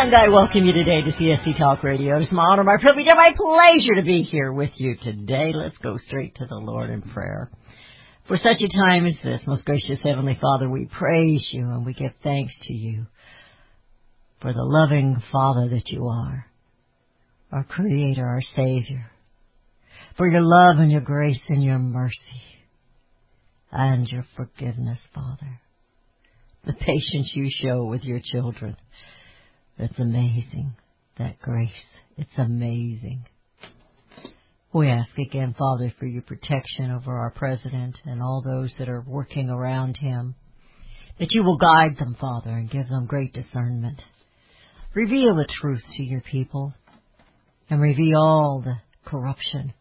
And I welcome you today to CSC Talk Radio. It's my honor, my privilege, and my pleasure to be here with you today. Let's go straight to the Lord in prayer. For such a time as this, most gracious Heavenly Father, we praise you and we give thanks to you for the loving Father that you are, our Creator, our Savior, for your love and your grace and your mercy and your forgiveness, Father the patience you show with your children. It's amazing, that grace. It's amazing. We ask again, Father, for your protection over our President and all those that are working around him, that you will guide them, Father, and give them great discernment. Reveal the truth to your people and reveal all the corruption.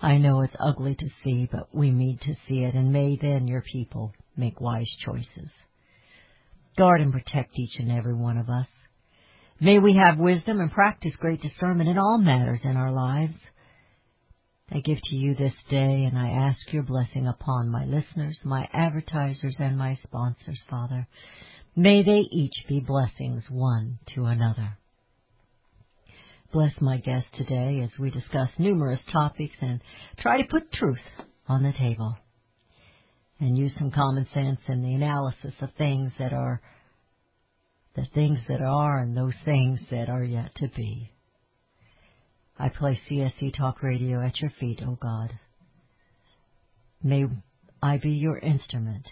I know it's ugly to see, but we need to see it, and may then your people make wise choices. Guard and protect each and every one of us. May we have wisdom and practice great discernment in all matters in our lives. I give to you this day and I ask your blessing upon my listeners, my advertisers, and my sponsors, Father. May they each be blessings one to another. Bless my guest today as we discuss numerous topics and try to put truth on the table and use some common sense in the analysis of things that are the things that are and those things that are yet to be. I place CSC Talk Radio at your feet, O God. May I be your instrument,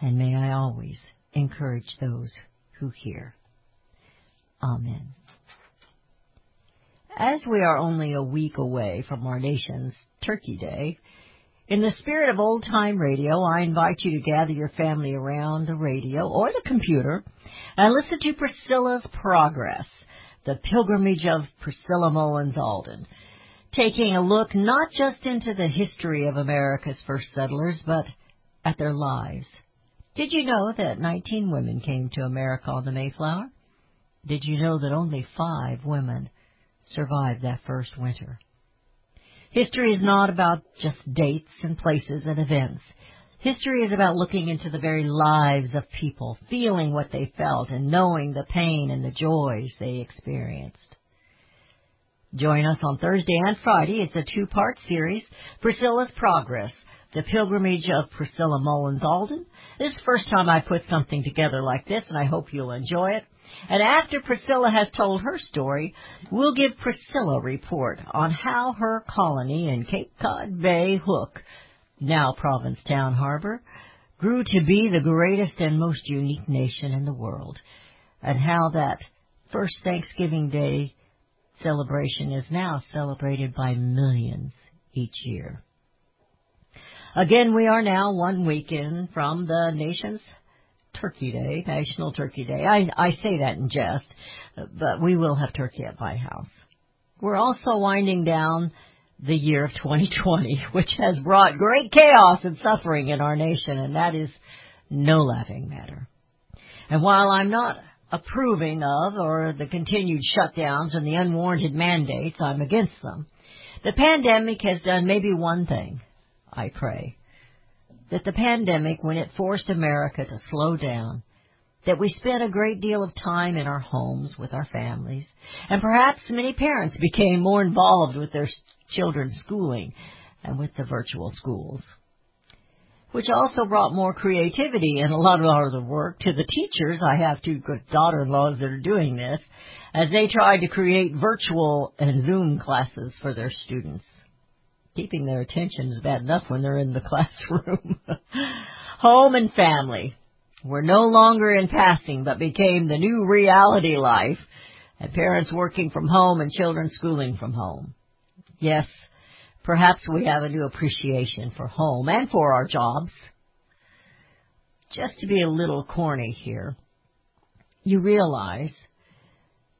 and may I always encourage those who hear. Amen. As we are only a week away from our nation's Turkey Day, in the spirit of old time radio, I invite you to gather your family around the radio or the computer and listen to Priscilla's Progress, the pilgrimage of Priscilla Mullins Alden, taking a look not just into the history of America's first settlers, but at their lives. Did you know that 19 women came to America on the Mayflower? Did you know that only five women survived that first winter? History is not about just dates and places and events. History is about looking into the very lives of people, feeling what they felt, and knowing the pain and the joys they experienced. Join us on Thursday and Friday. It's a two-part series, Priscilla's Progress, the pilgrimage of Priscilla Mullins Alden. This is the first time I put something together like this, and I hope you'll enjoy it. And after Priscilla has told her story, we'll give Priscilla a report on how her colony in Cape Cod Bay Hook, now Provincetown Harbor, grew to be the greatest and most unique nation in the world, and how that first Thanksgiving Day celebration is now celebrated by millions each year. Again, we are now one week in from the nation's Turkey Day, National Turkey Day. I, I say that in jest, but we will have turkey at my house. We're also winding down the year of 2020, which has brought great chaos and suffering in our nation, and that is no laughing matter. And while I'm not approving of or the continued shutdowns and the unwarranted mandates, I'm against them. The pandemic has done maybe one thing, I pray that the pandemic, when it forced America to slow down, that we spent a great deal of time in our homes with our families, and perhaps many parents became more involved with their children's schooling and with the virtual schools, which also brought more creativity and a lot of the work to the teachers. I have two good daughter-in-laws that are doing this as they try to create virtual and Zoom classes for their students keeping their attention is bad enough when they're in the classroom. Home and family were no longer in passing, but became the new reality life, and parents working from home and children schooling from home. Yes, perhaps we have a new appreciation for home and for our jobs just to be a little corny here, you realize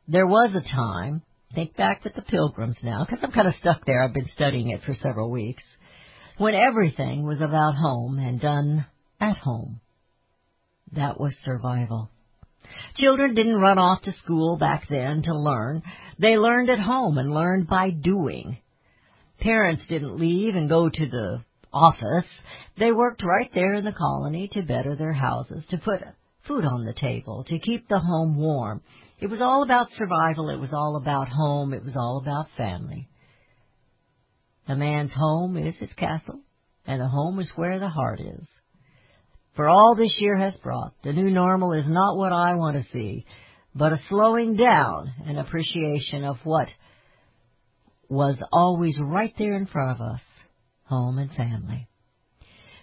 there was a time, think back with the pilgrims now, because I'm kind of stuck there. I've been studying it for several weeks, when everything was about home and done at home. That was survival. Children didn't run off to school back then to learn. They learned at home and learned by doing. Parents didn't leave and go to the office. They worked right there in the colony to better their houses, to put food on the table, to keep the home warm. It was all about survival. It was all about home. It was all about family. A man's home is his castle, and the home is where the heart is. For all this year has brought, the new normal is not what I want to see, but a slowing down and appreciation of what was always right there in front of us, home and family.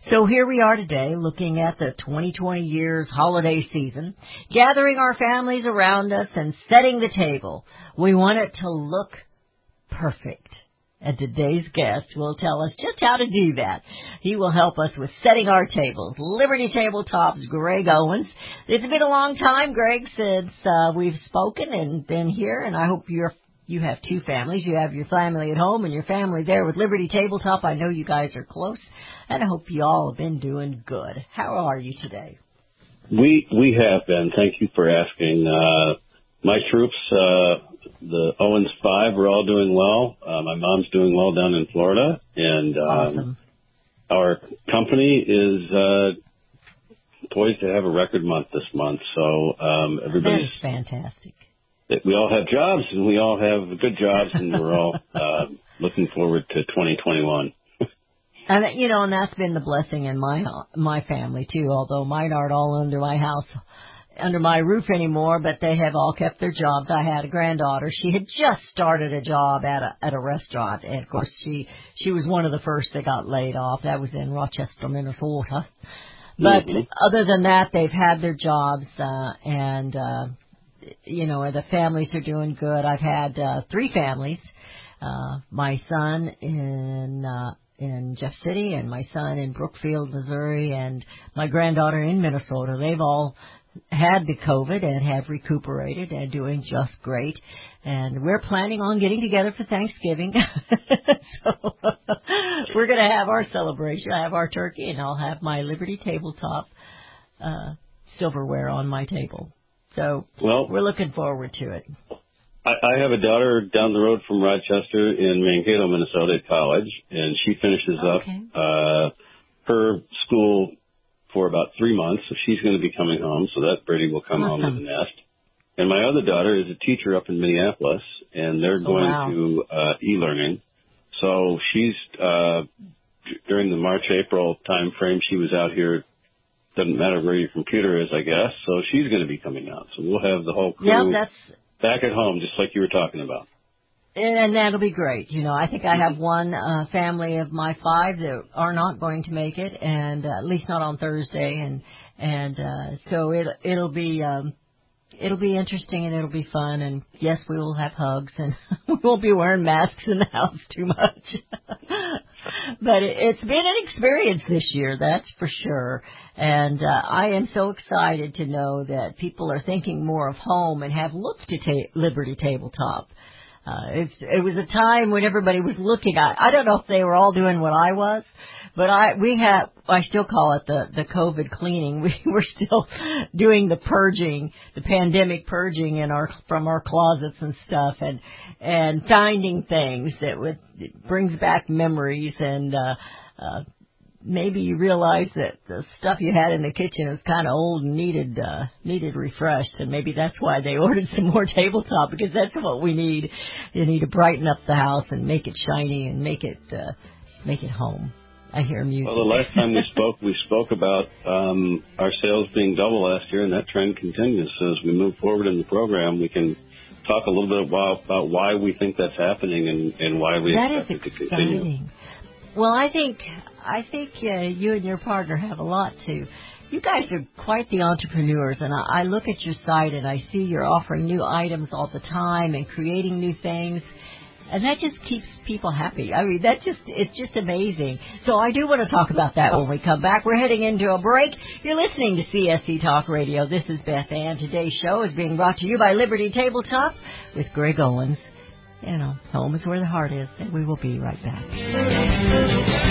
So here we are today looking at the 2020 year's holiday season, gathering our families around us and setting the table. We want it to look perfect. And today's guest will tell us just how to do that. He will help us with setting our tables. Liberty Tabletop's Greg Owens. It's been a long time, Greg, since uh, we've spoken and been here, and I hope you're you have two families. You have your family at home and your family there with Liberty Tabletop. I know you guys are close, and I hope you all have been doing good. How are you today? We we have been. Thank you for asking. Uh, my troops, uh, the Owens Five, we're all doing well. Uh, my mom's doing well down in Florida, and um, Awesome. our company is uh, poised to have a record month this month. So um, everybody's is fantastic. we all have jobs, and we all have good jobs, and we're all uh, looking forward to 2021. And you know, and that's been the blessing in my my family too. Although mine aren't all under my house, under my roof anymore, but they have all kept their jobs. I had a granddaughter; she had just started a job at a at a restaurant, and of course she she was one of the first that got laid off. That was in Rochester, Minnesota. But Mhm. other than that, they've had their jobs, uh, and uh, you know, the families are doing good. I've had uh, three families. Uh, my son in uh, in Jeff City, and my son in Brookfield, Missouri, and my granddaughter in Minnesota. They've all had the COVID and have recuperated and doing just great. And we're planning on getting together for Thanksgiving. so we're going to have our celebration. I have our turkey, and I'll have my Liberty tabletop uh, silverware on my table. So Well, we're looking forward to it. I, I have a daughter down the road from Rochester in Mankato, Minnesota at college, and she finishes up uh, her school for about three months, so she's going to be coming home. So that birdie will come home Awesome. to the nest. And my other daughter is a teacher up in Minneapolis, and they're Oh, going wow. to uh, e-learning. So she's uh, d- during the March April time frame. She was out here. Doesn't matter where your computer is, I guess. So she's going to be coming out. So we'll have the whole crew Yeah, that's back at home, just like you were talking about. and that'll be great. You know, I think I have one uh, family of my five that are not going to make it, and uh, at least not on Thursday, and and uh, so it it'll be um, it'll be interesting and it'll be fun, and yes, we will have hugs, and we won't be wearing masks in the house too much. but it, it's been an experience this year, that's for sure. And uh, I am so excited to know that people are thinking more of home and have looked to ta- Liberty Tabletop. Uh, it's, it was a time when everybody was looking. I, I don't know if they were all doing what I was, but I we have I still call it the the COVID cleaning. We were still doing the purging, the pandemic purging in our from our closets and stuff, and and finding things that it brings back memories and. uh uh maybe you realize that the stuff you had in the kitchen is kind of old and needed uh needed refreshed and maybe that's why they ordered some more tabletop because that's what we need you need to brighten up the house and make it shiny and make it uh make it home i hear music Well, the last time we spoke, we spoke about um, our sales being double last year, and that trend continues. So as we move forward in the program, we can talk a little bit about, about why we think that's happening and, and why we that is expect it to continue. exciting well i think i think uh, you and your partner have a lot to you guys are quite the entrepreneurs and I, I look at your site and i see you're offering new items all the time and creating new things And that just keeps people happy. I mean, that just, it's just amazing. So I do want to talk about that when we come back. We're heading into a break. You're listening to CSC Talk Radio. This is Beth Ann. Today's show is being brought to you by Liberty Tabletop with Greg Owens. You know, home is where the heart is, and we will be right back.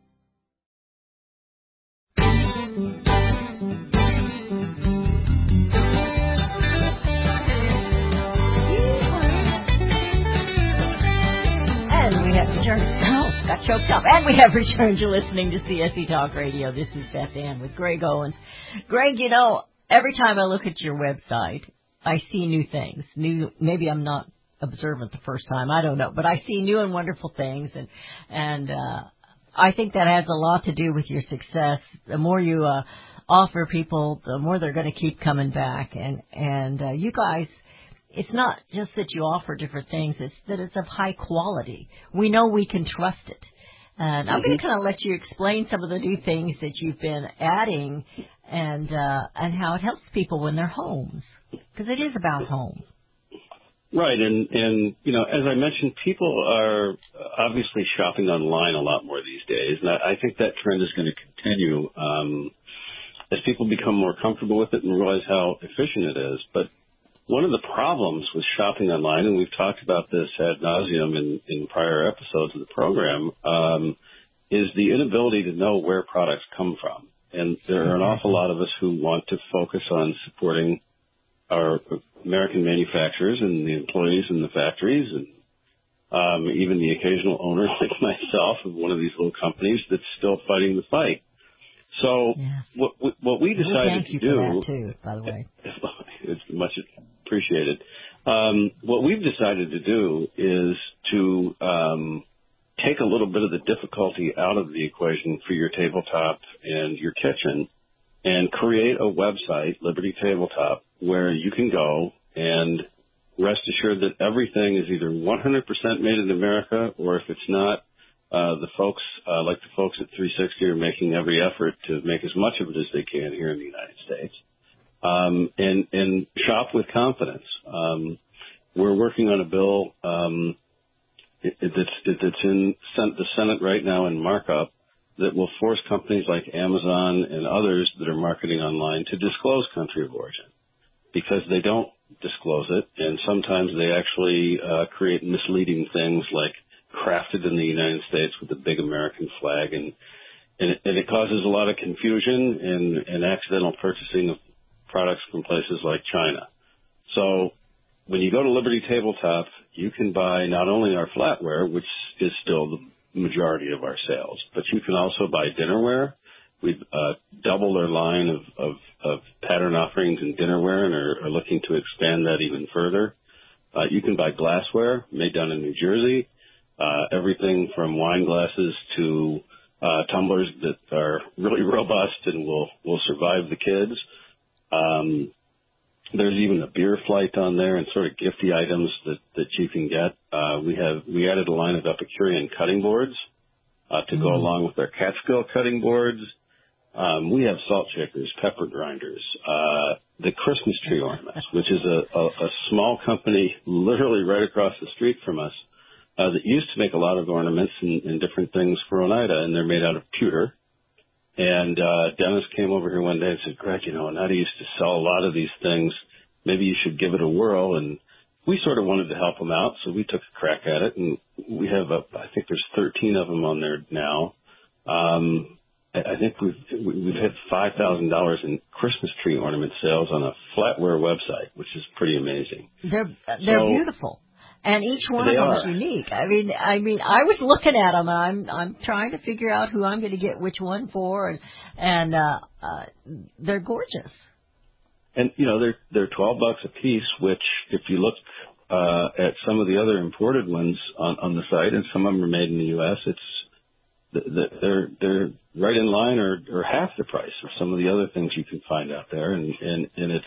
returned. Oh, got choked up. And we have returned to listening to CSC Talk Radio. This is Beth Ann with Greg Owens. Greg, you know, every time I look at your website, I see new things. New, maybe I'm not observant the first time. I don't know, but I see new and wonderful things, and and uh, I think that has a lot to do with your success. The more you uh, offer people, the more they're going to keep coming back, and and uh, you guys it's not just that you offer different things, it's that it's of high quality. We know we can trust it. And I'm going to kind of let you explain some of the new things that you've been adding and uh, and how it helps people when they're homes because it is about home. Right, and and you know, as I mentioned, people are obviously shopping online a lot more these days, and I, I think that trend is going to continue um, as people become more comfortable with it and realize how efficient it is. But one of the problems with shopping online, and we've talked about this ad nauseum in, in prior episodes of the program, um, is the inability to know where products come from. and there are an awful lot of us who want to focus on supporting our American manufacturers and the employees in the factories and um, even the occasional owner like myself of one of these little companies that's still fighting the fight. So Yeah. what what- we We decided thank you to do for that too, by the way. it's much appreciated. Um, what we've decided to do is to um, take a little bit of the difficulty out of the equation for your tabletop and your kitchen and create a website, Liberty Tabletop, where you can go and rest assured that everything is either 100% made in America or if it's not, uh, the folks, uh, like the folks at 360 are making every effort to make as much of it as they can here in the United States um, and and shop with confidence. Um, we're working on a bill um, it, it, that's it, that's in the Senate right now in markup that will force companies like Amazon and others that are marketing online to disclose country of origin because they don't disclose it, and sometimes they actually uh, create misleading things like crafted in the United States with a big American flag and and it, and it causes a lot of confusion and, and accidental purchasing of products from places like China. So when you go to Liberty Tabletop, you can buy not only our flatware, which is still the majority of our sales, but you can also buy dinnerware. We've uh, doubled our line of, of, of pattern offerings in dinnerware and are, are looking to expand that even further. Uh, you can buy glassware made down in New Jersey, uh, everything from wine glasses to uh, tumblers that are really robust and will will survive the kids. Um, there's even a beer flight on there and sort of gifty items that, that you can get. Uh, we have, we added a line of Epicurean cutting boards, uh, to go along with our Catskill cutting boards. Um, we have salt shakers, pepper grinders, uh, the Christmas tree ornaments, which is a, a, a small company literally right across the street from us, uh, that used to make a lot of ornaments and, and different things for Oneida, and they're made out of pewter. And uh, Dennis came over here one day and said, Greg, you know, Oneida used to sell a lot of these things. Maybe you should give it a whirl. And we sort of wanted to help him out, so we took a crack at it. And we have, a, I think there's 13 of them on there now. Um, I I think we've we've hit five thousand dollars in Christmas tree ornament sales on a flatware website, which is pretty amazing. They're they're So- beautiful, and each one They of them are. is unique. I mean, I mean, I was looking at them. and I'm I'm trying to figure out who I'm going to get which one for, and and uh, uh, they're gorgeous. And you know they're they're twelve bucks a piece, which if you look uh, at some of the other imported ones on on the site, and some of them are made in the U.S., it's th- th- they're they're right in line or or half the price of some of the other things you can find out there, and and and it's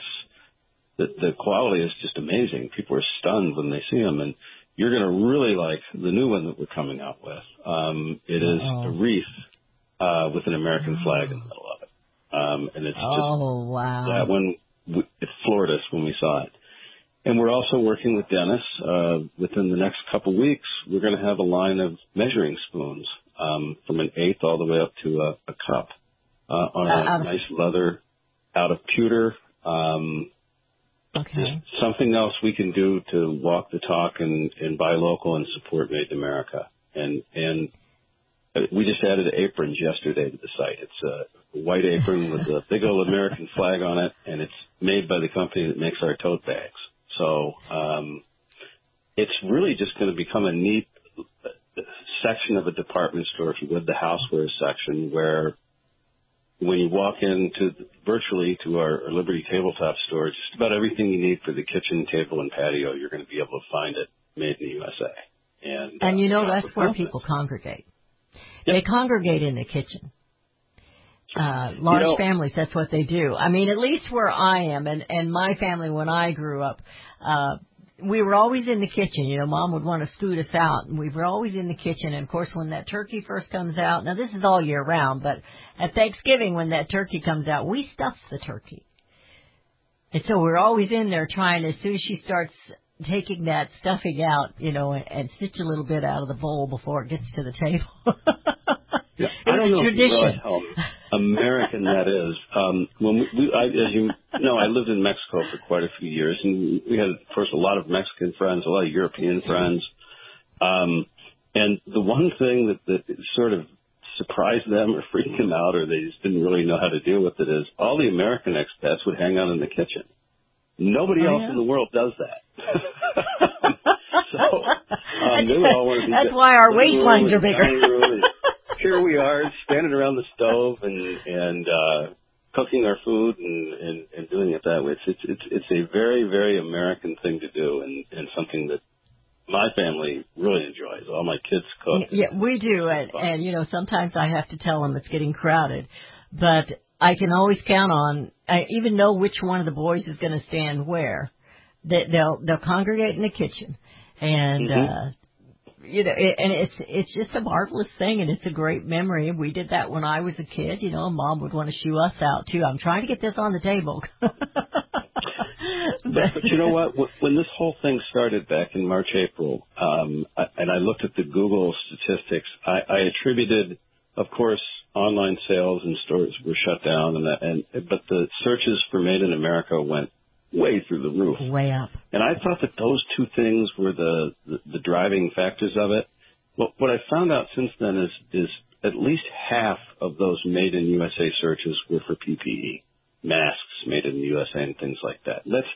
the the quality is just amazing. People are stunned when they see them, and you're going to really like the new one that we're coming out with. Um, it is a wreath uh, with an American flag in the middle of it, um, and it's just Oh wow! that one it floored us when we saw it. And we're also working with Dennis. Uh, within the next couple weeks, we're going to have a line of measuring spoons um, from an eighth all the way up to a, a cup uh, on Uh, a of- nice leather out of pewter. Um, Okay. something else we can do to walk the talk and, and buy local and support Made in America. And and we just added aprons yesterday to the site. It's a white apron with a big old American flag on it, and it's made by the company that makes our tote bags. So um, it's really just going to become a neat section of a department store, if you would, the houseware section, where when you walk into virtually to our, Liberty Tabletop store, just about everything you need for the kitchen, table, and patio, you're going to be able to find it made in the USA. And And uh, you know that's where people congregate. Yep. They congregate in the kitchen. Uh, large You know- families, that's what they do. I mean, at least where I am and, and my family when I grew up, uh, we were always in the kitchen. You know, mom would want to scoot us out and we were always in the kitchen. And of course, when that turkey first comes out, now this is all year round, but at Thanksgiving when that turkey comes out, we stuff the turkey. And so we're always in there trying, as soon as she starts taking that stuffing out, you know, and, and snitch a little bit out of the bowl before it gets to the table. Yeah, I don't know a if you tradition. American that is. Um, when we, we I, as you know, I lived in Mexico for quite a few years, and we had, of course, a lot of Mexican friends, a lot of European friends. Um, and the one thing that, that sort of surprised them or freaked them out or they just didn't really know how to deal with it is all the American expats would hang out in the kitchen. Nobody Oh, else yeah? in the world does that. so um, they would all want to be That's why our living room waistlines are bigger. Dining room and here we are standing around the stove and and uh cooking our food and, and, and doing it that way. It's, it's it's it's a very, very American thing to do and, and something that my family really enjoys. All my kids cook. Yeah, we do, and, and you know sometimes I have to tell them it's getting crowded, but I can always count on. I even know which one of the boys is going to stand where. They, they'll they'll congregate in the kitchen, and Mhm. uh, you know, it, and it's it's just a marvelous thing, and it's a great memory. We did that when I was a kid. You know, mom would want to shoo us out too. I'm trying to get this on the table. But, but you know what? When this whole thing started back in March, April, um, and I looked at the Google statistics, I, I attributed, of course, online sales and stores were shut down, and, and but the searches for Made in America went way through the roof. Way up. And I thought that those two things were the, the, the driving factors of it. But what I found out since then is, is at least half of those made in USA searches were for PPE, masks made in the USA and things like that. That's,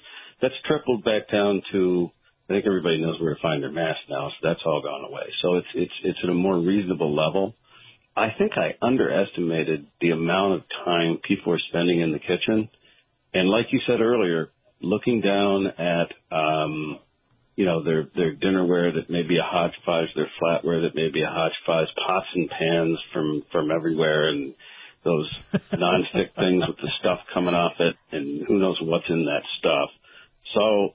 that's tripled back down to, I think everybody knows where to find their mask now, so that's all gone away. So it's, it's, it's at a more reasonable level. I think I underestimated the amount of time people are spending in the kitchen. And like you said earlier, looking down at um you know their their dinnerware that may be a hodgepodge, their flatware that may be a hodgepodge, pots and pans from from everywhere, and those nonstick things with the stuff coming off it, and who knows what's in that stuff. So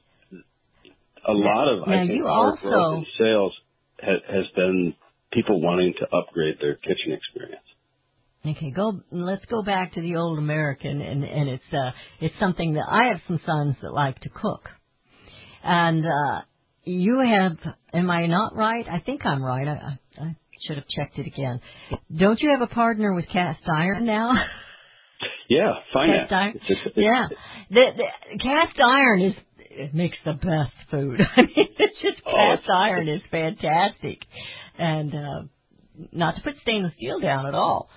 a lot of now I think our also- growth in sales has, has been people wanting to upgrade their kitchen experience. Okay, go. Let's go back to the old American, and and it's uh it's something that I have some sons that like to cook, and uh you have. Am I not right? I think I'm right. I, I, should have checked it again. Don't you have a partner with cast iron now? Yeah, Finex. Cast iron. It's just- it's- yeah, the, the cast iron is it makes the best food. I mean, it's just Oh, cast iron is fantastic, and uh not to put stainless steel down at all,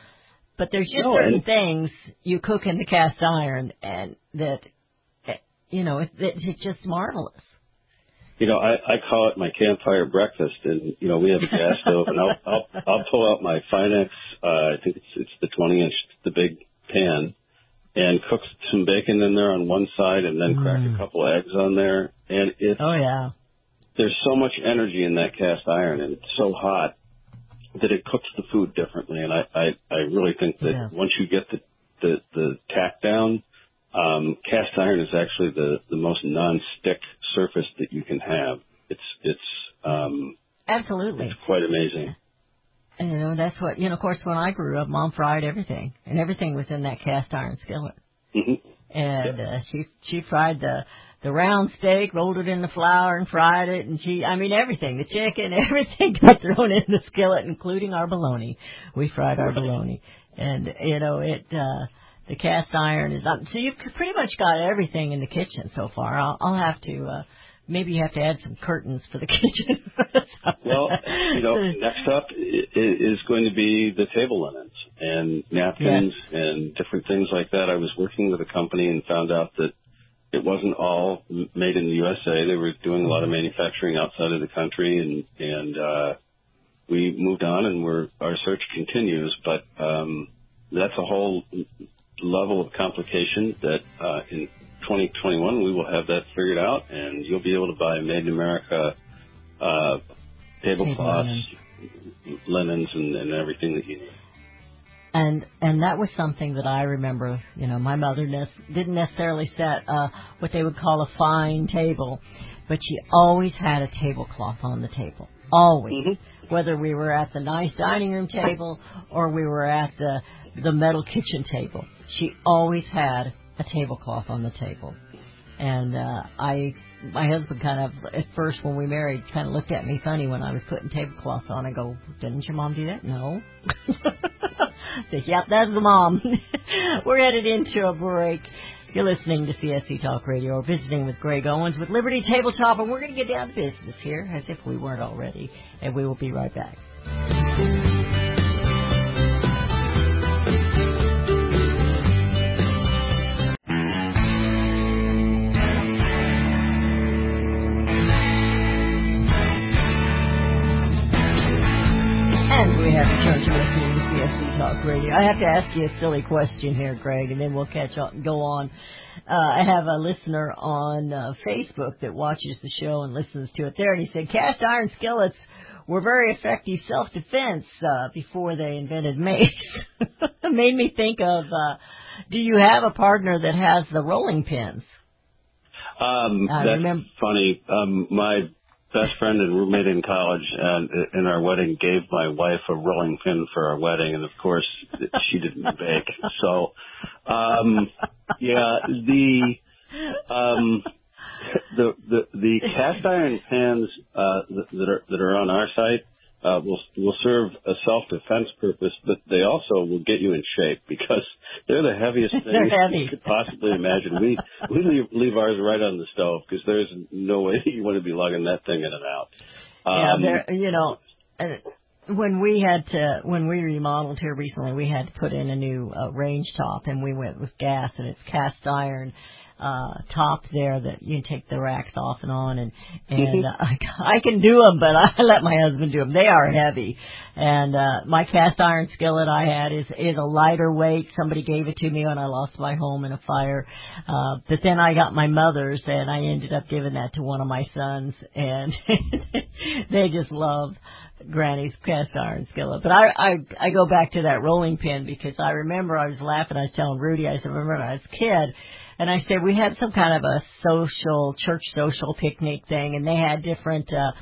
but there's just No, certain things you cook in the cast iron, and that you know it, it's just marvelous. you know, I, I call it my campfire breakfast, and you know, we have a gas stove, and I'll I'll, I'll pull out my Finex, uh, I think it's it's the 20 inch, the big pan, and cook some bacon in there on one side, and then crack a couple eggs on there, and it's Oh yeah, there's so much energy in that cast iron, and it's so hot that it cooks the food differently, and I I, I really think that Yeah. once you get the the the tack down. Um, cast iron is actually the, the most non-stick surface that you can have. It's it's um, absolutely. it's quite amazing. And you know that's what you know. Of course, when I grew up, mom fried everything, and everything was in that cast iron skillet. hmm and uh, she she fried the the round steak, rolled it in the flour and fried it, and she I mean everything, the chicken, everything got thrown in the skillet, including our bologna. We fried our bologna, and you know it. uh the cast iron is up. So you've pretty much got everything in the kitchen so far. I'll, I'll have to, uh, maybe you have to add some curtains for the kitchen. Well, you know, next up is going to be the table linens and napkins and different things like that. I was working with a company and found out that it wasn't all made in the USA. They were doing a lot of manufacturing outside of the country, and and uh, we moved on, and we're our search continues. But um, that's a whole level of complication that uh, in 2021 we will have that figured out, and you'll be able to buy made in America uh, tablecloths, linens. and, and everything that you need. And and that was something that I remember. You know, my mother ne- didn't necessarily set uh, what they would call a fine table, but she always had a tablecloth on the table. Always, whether we were at the nice dining room table or we were at the the metal kitchen table, she always had a tablecloth on the table. And uh, I, my husband kind of at first when we married kind of looked at me funny when I was putting tablecloths on. I go, didn't your mom do that? No. Said, yep, that's the mom. We're headed into a break. You're listening to CSC Talk Radio, or visiting with Greg Owens with Liberty Tabletop, and we're going to get down to business here, as if we weren't already, and we will be right back. We have returned to listening to CSC Talk Radio. I have to ask you a silly question here, Greg, and then we'll catch up and go on. Uh, I have a listener on uh, Facebook that watches the show and listens to it there, and he said cast iron skillets were very effective self-defense uh, before they invented mace. Made me think of, uh, do you have a partner that has the rolling pins? Um, I that's remember- funny. Um, my best friend and roommate in college and in our wedding gave my wife a rolling pin for our wedding, and of course she didn't bake. So, um, yeah, the um, the the the cast iron pans uh, that are that are on our site uh, will will serve a self defense purpose, but they also will get you in shape because they're the heaviest things heavy. you could possibly imagine. We we leave, leave ours right on the stove because there's no way you want to be lugging that thing in and out. Yeah, Um, there. You know, uh, when we had to when we remodeled here recently, we had to put in a new uh, range top, and we went with gas, and it's cast iron uh top there that you take the racks off and on and and uh, I, I can do them but I let my husband do them they are heavy. And uh my cast iron skillet I had is is a lighter weight. Somebody gave it to me when I lost my home in a fire. Uh but then I got my mother's and I ended up giving that to one of my sons and they just love Granny's cast iron skillet. But I, I I go back to that rolling pin because I remember I was laughing. I was telling Rudy, I said, remember when I was a kid, and I said we had some kind of a social church social picnic thing, and they had different. uh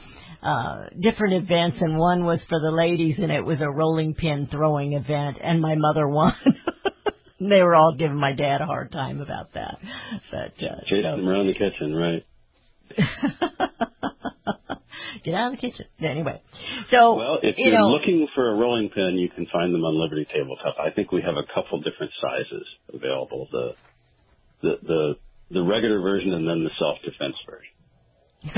uh different events and one was for the ladies and it was a rolling pin throwing event and my mother won they were all giving my dad a hard time about that but uh chasing so- them around the kitchen, right? Get out of the kitchen. Anyway, so Well, if you you're know, looking for a rolling pin, you can find them on Liberty Tabletop. I think we have a couple different sizes available: the the the, the regular version and then the self defense version.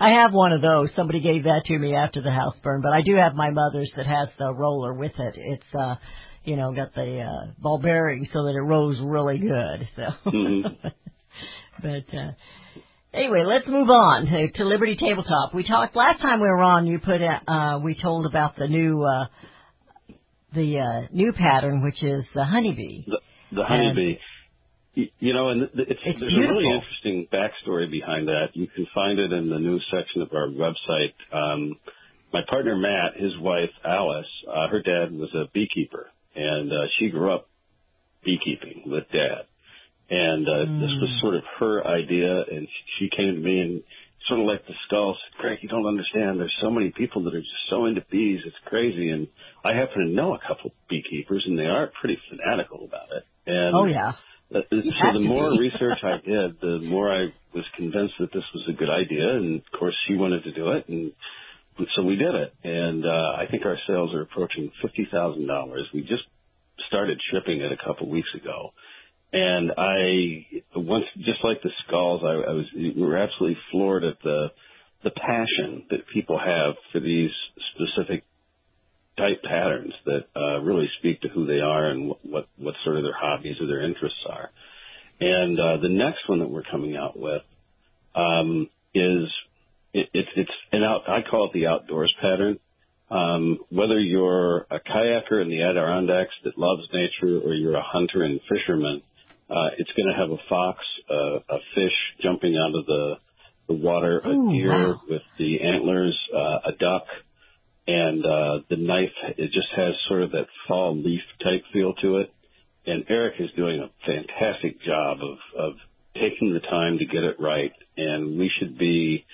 I have one of those. Somebody gave that to me after the house burned, but I do have my mother's that has the roller with it. It's uh, you know, got the uh, ball bearing so that it rolls really good. So, Mhm. but uh, anyway, let's move on to, to Liberty Tabletop. We talked last time we were on. You put uh, we told about the new uh, the uh, new pattern, which is the honeybee. The, the honeybee. Y- You know, and it's, It's there's a really interesting backstory behind that. You can find it in the news section of our website. Um, my partner Matt, his wife Alice, uh, her dad was a beekeeper, and uh, she grew up beekeeping with dad. And uh, this was sort of her idea, and she came to me and sort of like the skull said, Greg, you don't understand. There's so many people that are just so into bees. It's crazy. And I happen to know a couple beekeepers, and they are pretty fanatical about it. And Oh yeah. uh, so the more research I did, the more I was convinced that this was a good idea, and of course she wanted to do it, and so we did it. And uh, I think our sales are approaching fifty thousand dollars. We just started shipping it a couple weeks ago, and I once just like the skulls, I, I was we were absolutely floored at the the passion that people have for these specific type patterns that uh, really speak to who they are and what, what what sort of their hobbies or their interests are. And uh, the next one that we're coming out with um, is it, it's it's an out. I call it the outdoors pattern. Um, whether you're a kayaker in the Adirondacks that loves nature or you're a hunter and fisherman, uh, it's going to have a fox, uh, a fish jumping out of the the water, a Ooh, deer wow. with the antlers, uh, a duck, and uh, the knife it just has sort of that fall leaf type feel to it. And Eric is doing a fantastic job of of taking the time to get it right, and we should be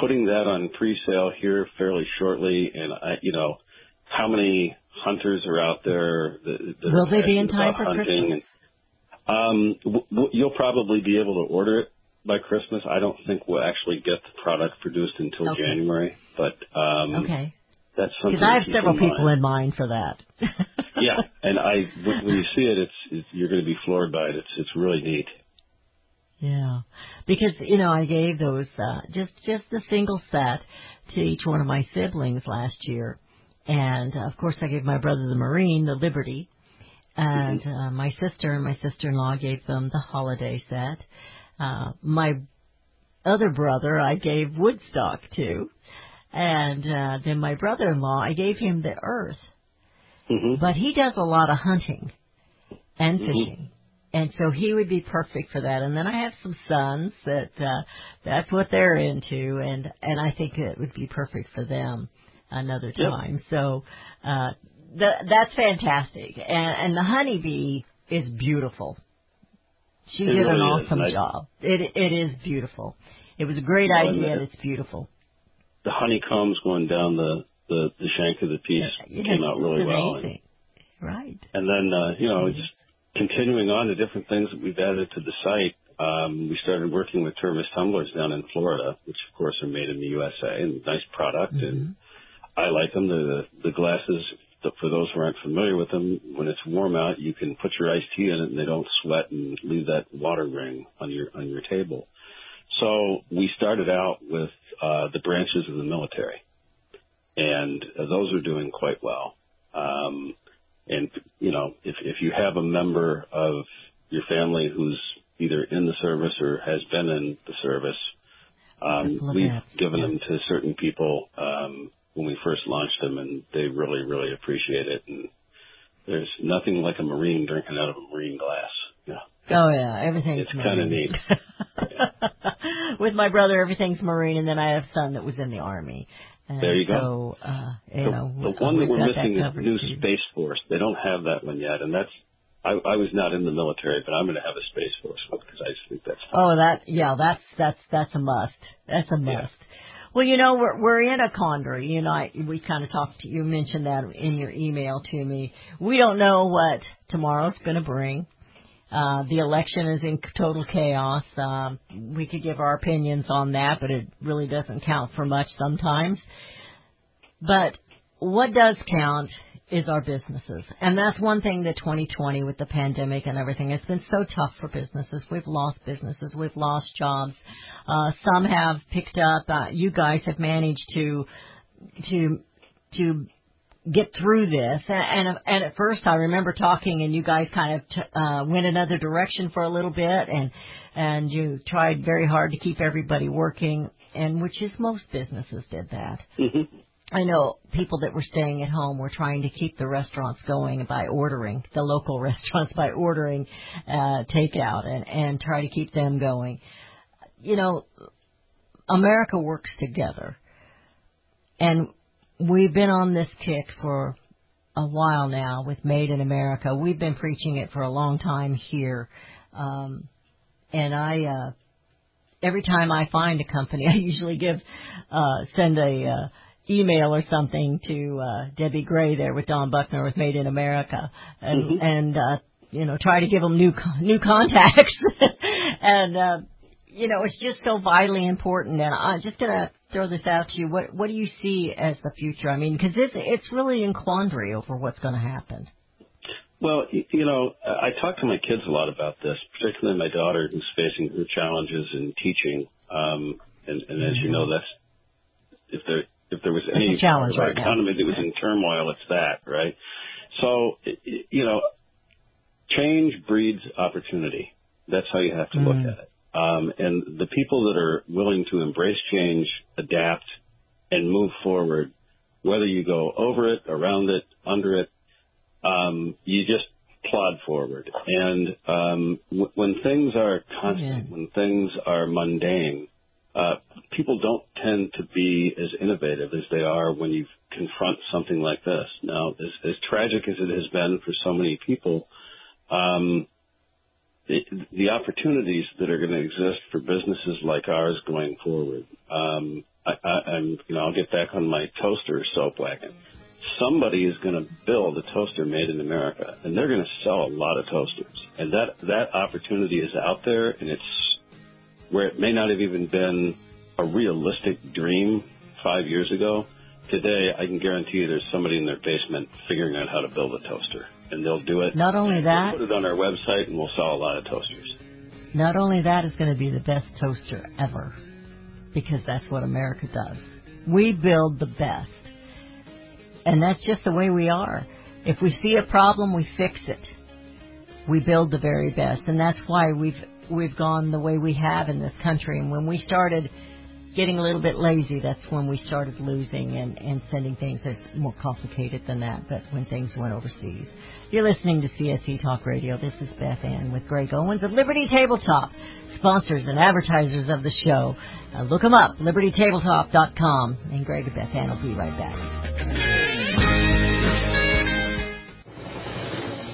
putting that on pre-sale here fairly shortly. And I, you know, how many hunters are out there? That, that Will they be in time for hunting? Christmas? Um, w- w- you'll probably be able to order it by Christmas. I don't think we'll actually get the product produced until Okay. January, but um, Okay. that's something. Because I have several in people in mind for that. yeah, and I when when you see it, it's, it's you're going to be floored by it. It's it's really neat. Yeah, because you know I gave those uh, just just a single set to each one of my siblings last year, and uh, of course I gave my brother the Marine the Liberty, and uh, my sister and my sister-in-law gave them the holiday set. Uh, my other brother I gave Woodstock to, And uh, then my brother-in-law, I gave him the earth, hmm but he does a lot of hunting and Mhm. fishing. And so he would be perfect for that. And then I have some sons that uh that's what they're into and and I think it would be perfect for them another Yep. time. So uh th- that's fantastic. And and the honeybee is beautiful. She It did an really is, awesome job. It it is beautiful. It was a great Well, idea. and It's beautiful. The honeycombs going down the the, the shank of the piece Yeah, came out really well. And. Right. and then uh, you know just continuing on to different things that we've added to the site. Um, we started working with Tervis tumblers down in Florida, which of course are made in the USA and nice product. Mm-hmm. And I like them. The the glasses. For those who aren't familiar with them, when it's warm out, you can put your iced tea in it, and they don't sweat and leave that water ring on your on your table. So we started out with uh, the branches of the military, and those are doing quite well. Um, and you know, if if you have a member of your family who's either in the service or has been in the service, um, we've given them to certain people um, when we first launched them, and they really really appreciate it. And there's nothing like a marine drinking out of a marine glass. Yeah. Oh yeah, everything's It's kinda marine. neat. With my brother, everything's marine, and then I have a son that was in the army. And There you go. So, uh, you the, know, the one that we're missing is covered, New too. Space Force. They don't have that one yet, and that's. I, I was not in the military, but I'm going to have a Space Force one because I think that's. Oh, that yeah, that's that's that's a must. That's a Yeah. Well, you know, we're we're in a quandary. You know, I, we kind of talked. You mentioned that in your email to me. We don't know what tomorrow's going to bring. Uh, the election is in total chaos. Um, we could give our opinions on that, but it really doesn't count for much sometimes. But what does count is our businesses. And that's one thing that 2020 with the pandemic and everything, it's been so tough for businesses. We've lost businesses. We've lost jobs. Uh, some have picked up. Uh, you guys have managed to, to, to get through this. And, and, at first I remember talking and you guys kind of, t- uh, went another direction for a little bit and, and you tried very hard to keep everybody working and which is most businesses did that. Mhm. I know people that were staying at home were trying to keep the restaurants going by ordering the local restaurants by ordering uh takeout and and try to keep them going. You know, America works together. And we've been on this kick for a while now with Made in America. We've been preaching it for a long time here. Um and I uh every time I find a company I usually give uh send a uh email or something to uh Debbie Gray there with Don Buckner with Made in America and Mhm. and uh you know try to give them new new contacts. And uh you know it's just so vitally important. And I'm just going to throw this out to you. What what do you see as the future? I mean cuz it's it's really in quandary over what's going to happen. Well, you know, I talk to my kids a lot about this, particularly my daughter who's facing her challenges in teaching. Um, and, and as you know, that's if there if there was any a challenge right our now. economy that was in turmoil, it's that, right? So, you know, change breeds opportunity. That's how you have to look Mm. at it. Um, and the people that are willing to embrace change, adapt, and move forward, whether you go over it, around it, under it, um, you just plod forward. And um, w- when things are constant, Yeah. when things are mundane, uh, people don't tend to be as innovative as they are when you confront something like this. Now, as, as tragic as it has been for so many people, um, the, the opportunities that are going to exist for businesses like ours going forward. Um, I, I, I'm, you know, I'll get back on my toaster soap wagon. Somebody is going to build a toaster made in America, and they're going to sell a lot of toasters. And that that opportunity is out there, and it's where it may not have even been a realistic dream five years ago. Today, I can guarantee you there's somebody in their basement figuring out how to build a toaster, and they'll do it. not only that Put it on our website, and we'll sell a lot of toasters. Not only that is going to be the best toaster ever, because that's what America does. We build the best. And that's just the way we are. If we see a problem, we fix it. We build the very best. And that's why we've, we've gone the way we have in this country. And when we started getting a little bit lazy, that's when we started losing and, and sending things that's more complicated than that, but when things went overseas. You're listening to CSC Talk Radio. This is Beth Ann with Greg Owens of Liberty Tabletop, sponsors and advertisers of the show. Uh, look them up, libertytabletop.com. And Greg and Beth Ann will be right back.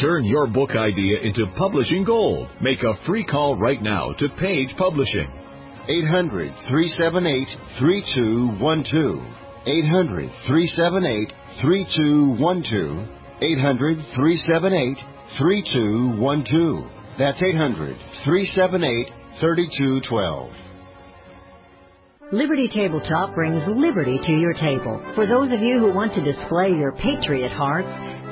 Turn your book idea into publishing gold. Make a free call right now to Page Publishing. 800 378 3212. 800 378 3212. 800 378 3212. That's 800 378 3212. Liberty Tabletop brings liberty to your table. For those of you who want to display your patriot hearts,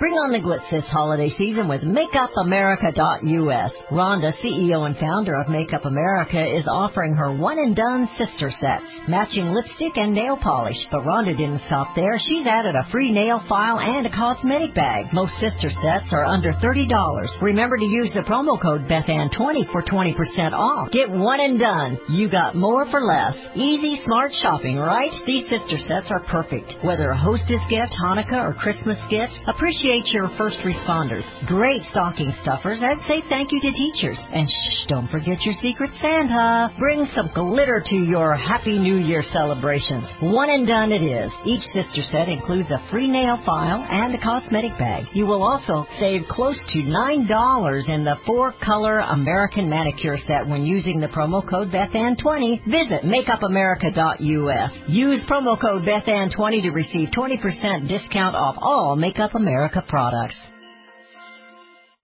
Bring on the glitz this holiday season with MakeUpAmerica.us. Rhonda, CEO and founder of Makeup America, is offering her one and done sister sets, matching lipstick and nail polish. But Rhonda didn't stop there. She's added a free nail file and a cosmetic bag. Most sister sets are under $30. Remember to use the promo code BethAnn20 for 20% off. Get one and done. You got more for less. Easy, smart shopping, right? These sister sets are perfect. Whether a hostess gift, Hanukkah, or Christmas gift, appreciate your first responders. Great stocking stuffers, and say thank you to teachers. And shh, don't forget your secret Santa. Bring some glitter to your Happy New Year celebrations. One and done it is. Each sister set includes a free nail file and a cosmetic bag. You will also save close to $9 in the four color American manicure set when using the promo code BethAnn20. Visit MakeUpAmerica.us. Use promo code BethAnn20 to receive 20% discount off all Makeup America products.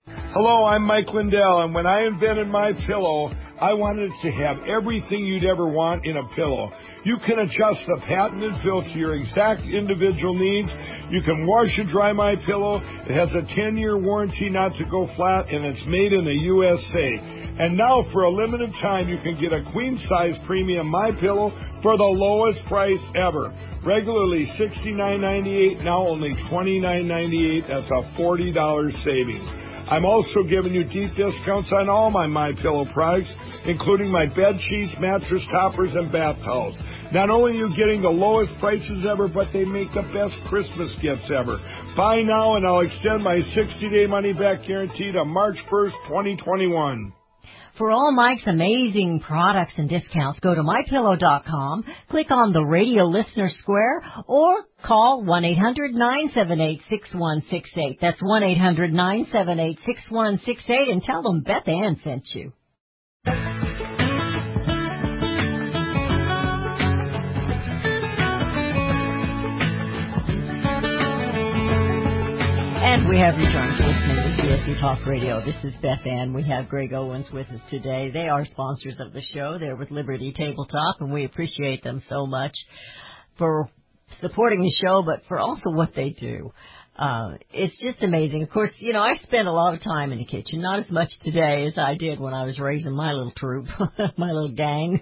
Hello, I'm Mike Lindell, and when I invented my pillow, I wanted to have everything you'd ever want in a pillow. You can adjust the patented fill to your exact individual needs. You can wash and dry my pillow. It has a 10-year warranty not to go flat, and it's made in the USA. And now, for a limited time, you can get a queen size premium My Pillow for the lowest price ever. Regularly $69.98, now only $29.98. That's a $40 savings. I'm also giving you deep discounts on all my My Pillow products, including my bed sheets, mattress toppers, and bath towels. Not only are you getting the lowest prices ever, but they make the best Christmas gifts ever. Buy now, and I'll extend my 60-day money-back guarantee to March 1st, 2021. For all Mike's amazing products and discounts, go to mypillow.com, click on the radio listener square, or call 1-800-978-6168. That's 1-800-978-6168 and tell them Beth Ann sent you. And we have returned to Talk Radio. This is Beth Ann. We have Greg Owens with us today. They are sponsors of the show. They're with Liberty Tabletop, and we appreciate them so much for supporting the show, but for also what they do. uh, it's just amazing. Of course, you know, I spend a lot of time in the kitchen, not as much today as I did when I was raising my little troop, my little gang,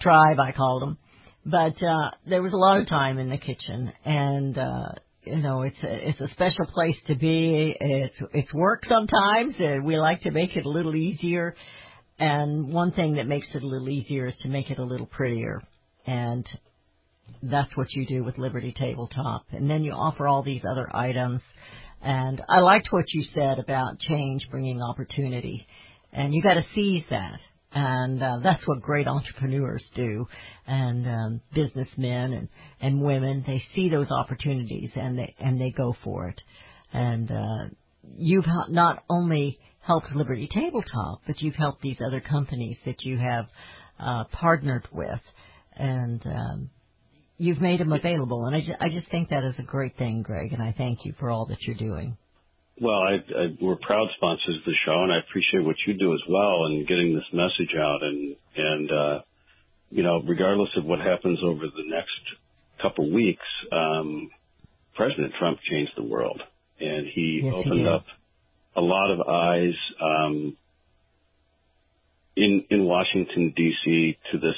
tribe, I called them. But, uh, there was a lot of time in the kitchen and, uh, you know, it's a, it's a special place to be. It's, it's work sometimes. and we like to make it a little easier. And one thing that makes it a little easier is to make it a little prettier. And that's what you do with Liberty Tabletop. And then you offer all these other items. And I liked what you said about change bringing opportunity. And you got to seize that. And uh, that's what great entrepreneurs do, and um, businessmen and and women. They see those opportunities and they and they go for it. And uh, you've not only helped Liberty Tabletop, but you've helped these other companies that you have uh, partnered with, and um, you've made them available, and I just, I just think that is a great thing, Greg, and I thank you for all that you're doing. Well, I, I, we're proud sponsors of the show, and I appreciate what you do as well in getting this message out. And and uh, you know, regardless of what happens over the next couple weeks, um, President Trump changed the world, and he yes, opened he up a lot of eyes um, in in Washington D.C. to this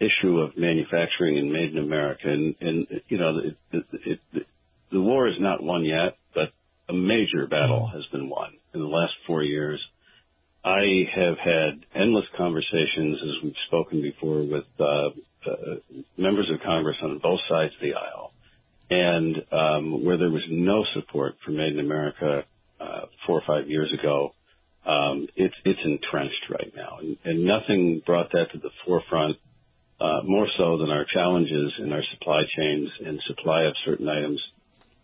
issue of manufacturing and made in America. And, and you know, it, it, it, the war is not won yet, but a major battle has been won in the last four years. I have had endless conversations, as we've spoken before, with uh, uh, members of Congress on both sides of the aisle, and um, where there was no support for Made in America uh, four or five years ago, um, it's it's entrenched right now, and, and nothing brought that to the forefront uh, more so than our challenges in our supply chains and supply of certain items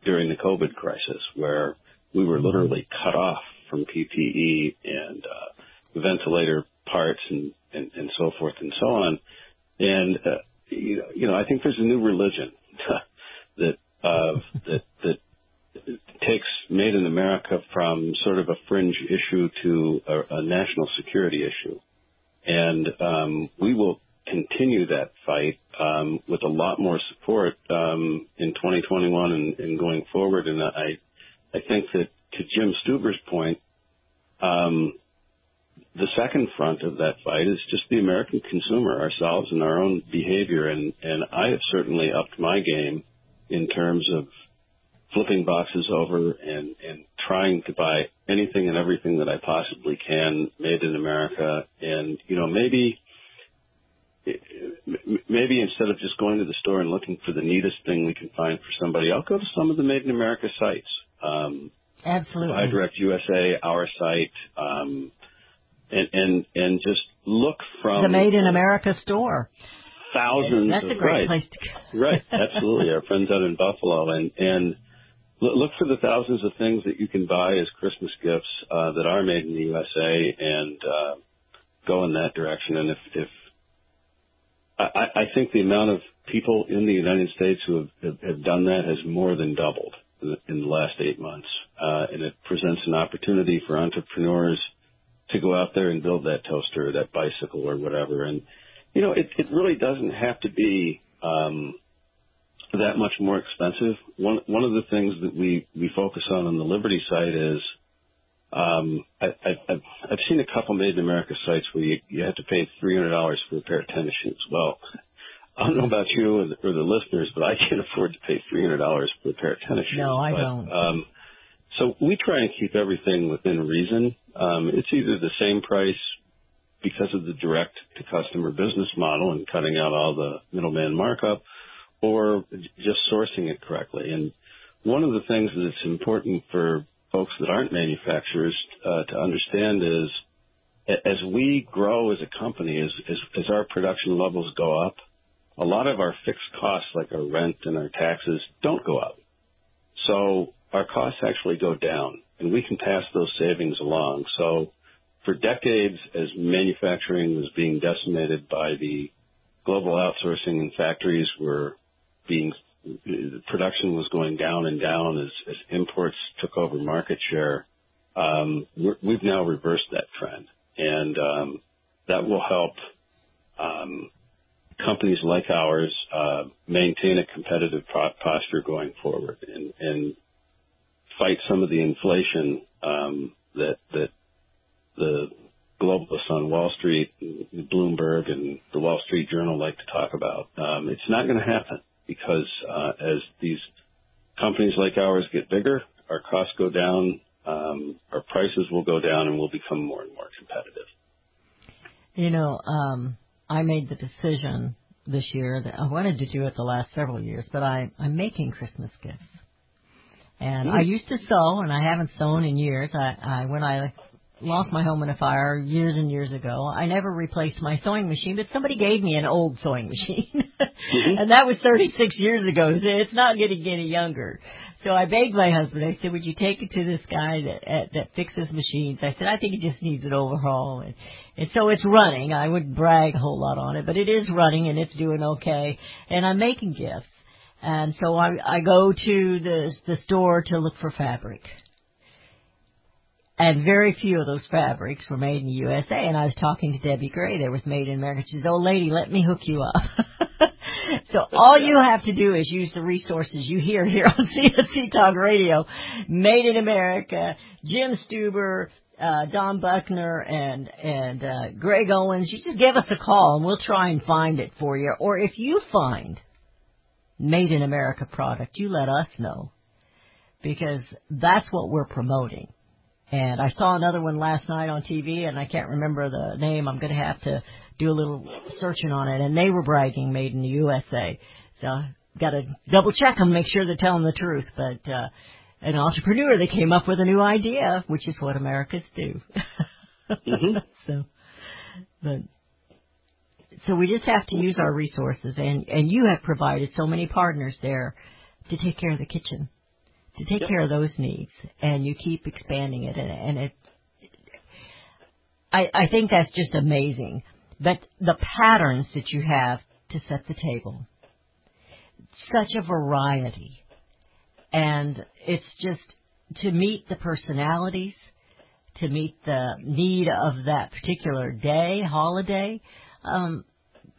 during the COVID crisis, where we were literally cut off from PPE and ventilator parts and, and, and so forth and so on. And uh, you, know, you know, I think there's a new religion that uh, that that takes Made in America from sort of a fringe issue to a, a national security issue. And um, we will continue that fight um, with a lot more support um, in 2021 and, and, going forward. And I, I think that to Jim Stuber's point, um, the second front of that fight is just the American consumer, ourselves, and our own behavior. And, and I have certainly upped my game in terms of flipping boxes over and, and trying to buy anything and everything that I possibly can made in America. And, you know, maybe maybe instead of just going to the store and looking for the neatest thing we can find for somebody, I'll go to some of the Made in America sites. Um, Absolutely. Buy Direct USA, our site, um, and and and just look from the Made in America store. Thousands. That's of, a great right, place to go. right, absolutely. Our friends out in Buffalo, and and look for the thousands of things that you can buy as Christmas gifts uh, that are made in the USA, and uh, go in that direction. And if if I, I think the amount of people in the United States who have, have, have done that has more than doubled in the, in the last eight months. Uh, and it presents an opportunity for entrepreneurs to go out there and build that toaster, or that bicycle or whatever. And, you know, it, it really doesn't have to be, um, that much more expensive. One, one of the things that we, we focus on on the Liberty site is, um, I, I, I've, I've seen a couple made in America sites where you, you have to pay $300 for a pair of tennis shoes. Well, I don't know about you or the, or the listeners, but I can't afford to pay $300 for a pair of tennis shoes. No, I but, don't. Um, so we try and keep everything within reason. Um, it's either the same price because of the direct to customer business model and cutting out all the middleman markup or just sourcing it correctly. And one of the things that's important for folks that aren't manufacturers uh, to understand is as we grow as a company, as, as, as our production levels go up, a lot of our fixed costs, like our rent and our taxes, don't go up. So our costs actually go down, and we can pass those savings along. So for decades, as manufacturing was being decimated by the global outsourcing and factories were being production was going down and down as, as imports took over market share. Um, we've now reversed that trend, and um, that will help um, companies like ours uh, maintain a competitive posture going forward. And, and fight some of the inflation um, that that the globalists on Wall Street, Bloomberg, and the Wall Street Journal like to talk about. Um, it's not going to happen because uh, as these companies like ours get bigger, our costs go down, um, our prices will go down, and we'll become more and more competitive. You know, um, I made the decision this year that I wanted to do it the last several years, but I, I'm making Christmas gifts. And I used to sew, and I haven't sewn in years. I, I when I lost my home in a fire years and years ago. I never replaced my sewing machine, but somebody gave me an old sewing machine. mm-hmm. And that was 36 years ago. So it's not getting any younger. So I begged my husband. I said, "Would you take it to this guy that that fixes machines?" I said, "I think it just needs an overhaul." And, and so it's running. I wouldn't brag a whole lot on it, but it is running and it's doing okay. And I'm making gifts. And so I I go to the the store to look for fabric and very few of those fabrics were made in the USA. And I was talking to Debbie Gray. They were made in America. She says, "Oh, lady, let me hook you up." so all you have to do is use the resources you hear here on CSC Talk Radio, Made in America, Jim Stuber, uh, Don Buckner, and and uh, Greg Owens. You just give us a call, and we'll try and find it for you. Or if you find Made in America product, you let us know because that's what we're promoting. And I saw another one last night on TV, and I can't remember the name. I'm going to have to do a little searching on it. And they were bragging made in the USA. So got to double check them, make sure they're telling the truth. But uh, an entrepreneur, they came up with a new idea, which is what Americans do. mm-hmm. so, but so we just have to use our resources, and and you have provided so many partners there to take care of the kitchen to take yep. care of those needs, and you keep expanding it, and, and it. I I think that's just amazing. But the patterns that you have to set the table, such a variety, and it's just to meet the personalities, to meet the need of that particular day, holiday. Um,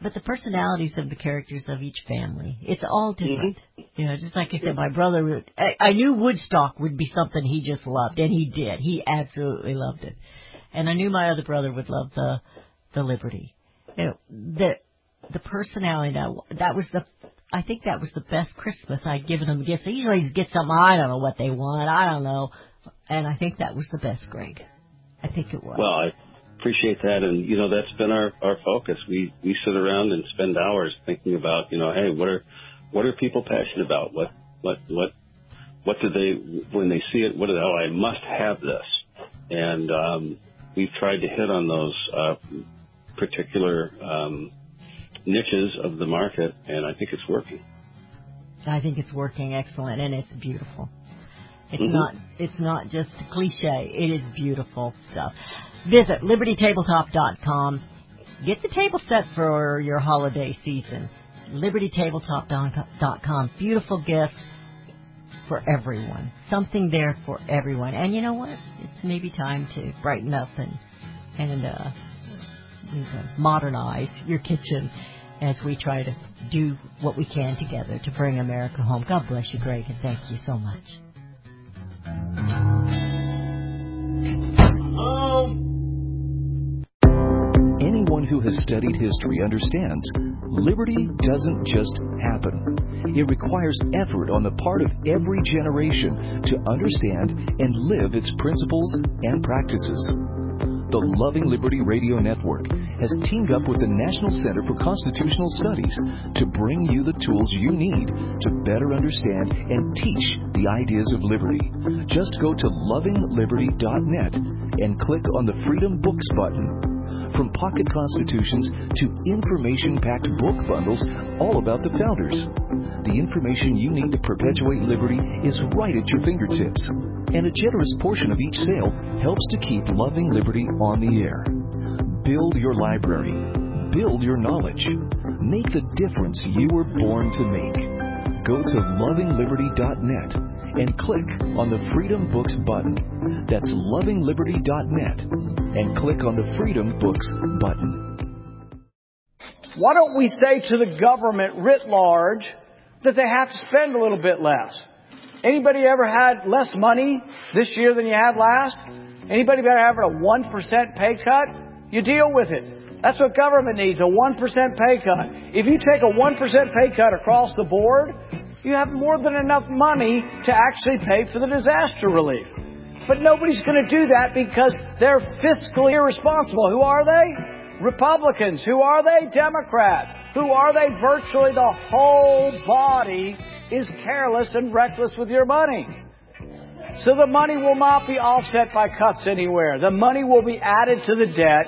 but the personalities of the characters of each family, it's all different. Mm-hmm. You know, just like I said, my brother, I, I knew Woodstock would be something he just loved, and he did. He absolutely loved it. And I knew my other brother would love the, the Liberty. You know, the, the personality, that, that was the, I think that was the best Christmas I'd given them gifts. They usually get something, I don't know what they want, I don't know. And I think that was the best, Greg. I think it was. Well, I appreciate that, and you know that's been our our focus. We we sit around and spend hours thinking about you know, hey, what are what are people passionate about? What what what what do they when they see it? What do they? Oh, I must have this, and um, we've tried to hit on those uh, particular um, niches of the market, and I think it's working. I think it's working excellent, and it's beautiful. It's mm-hmm. not it's not just cliche. It is beautiful stuff. Visit libertytabletop.com. Get the table set for your holiday season. libertytabletop.com. Beautiful gifts for everyone. Something there for everyone. And you know what? It's maybe time to brighten up and and uh, modernize your kitchen as we try to do what we can together to bring America home. God bless you, Greg, and thank you so much. Who has studied history understands liberty doesn't just happen. It requires effort on the part of every generation to understand and live its principles and practices. The Loving Liberty Radio Network has teamed up with the National Center for Constitutional Studies to bring you the tools you need to better understand and teach the ideas of liberty. Just go to lovingliberty.net and click on the Freedom Books button from pocket constitutions to information packed book bundles all about the founders. The information you need to perpetuate liberty is right at your fingertips, and a generous portion of each sale helps to keep Loving Liberty on the air. Build your library, build your knowledge, make the difference you were born to make. Go to lovingliberty.net and click on the Freedom Books button. That's lovingliberty.net and click on the Freedom Books button. Why don't we say to the government writ large that they have to spend a little bit less? Anybody ever had less money this year than you had last? Anybody ever had a 1% pay cut? You deal with it. That's what government needs, a 1% pay cut. If you take a 1% pay cut across the board, you have more than enough money to actually pay for the disaster relief. But nobody's going to do that because they're fiscally irresponsible. Who are they? Republicans. Who are they? Democrats. Who are they? Virtually the whole body is careless and reckless with your money. So the money will not be offset by cuts anywhere. The money will be added to the debt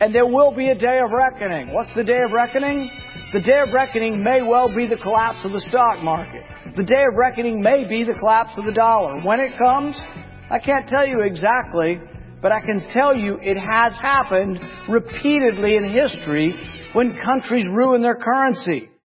and there will be a day of reckoning. What's the day of reckoning? The day of reckoning may well be the collapse of the stock market. The day of reckoning may be the collapse of the dollar. When it comes, I can't tell you exactly, but I can tell you it has happened repeatedly in history when countries ruin their currency.